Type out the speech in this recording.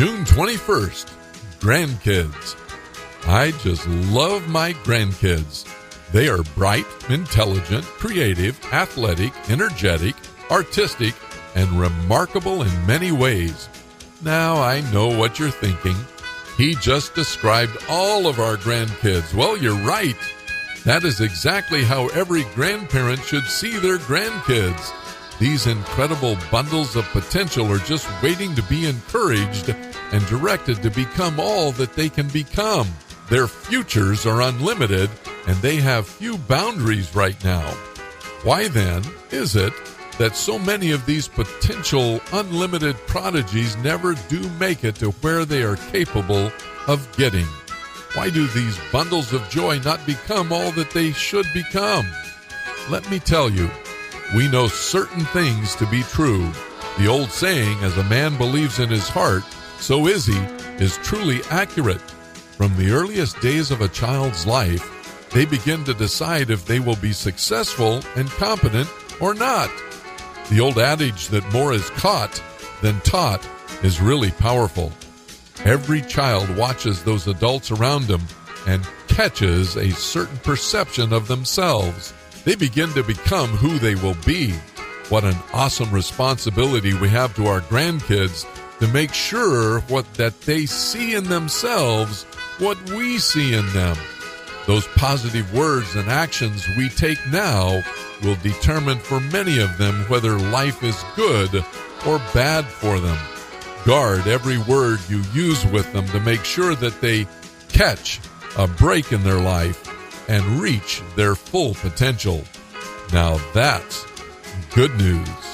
June 21st, grandkids. I just love my grandkids. They are bright, intelligent, creative, athletic, energetic, artistic, and remarkable in many ways. Now I know what you're thinking. He just described all of our grandkids. Well, you're right. That is exactly how every grandparent should see their grandkids. These incredible bundles of potential are just waiting to be encouraged and directed to become all that they can become. Their futures are unlimited and they have few boundaries right now. Why then is it that so many of these potential unlimited prodigies never do make it to where they are capable of getting? Why do these bundles of joy not become all that they should become? Let me tell you, we know certain things to be true. The old saying, as a man believes in his heart, so is he, is truly accurate. From the earliest days of a child's life, they begin to decide if they will be successful and competent or not. The old adage that more is caught than taught is really powerful. Every child watches those adults around them and catches a certain perception of themselves. They begin to become who they will be. What an awesome responsibility we have to our grandkids to make sure what that they see in themselves what we see in them. Those positive words and actions we take now will determine for many of them whether life is good or bad for them. Guard every word you use with them to make sure that they catch a break in their life and reach their full potential. Now that's good news.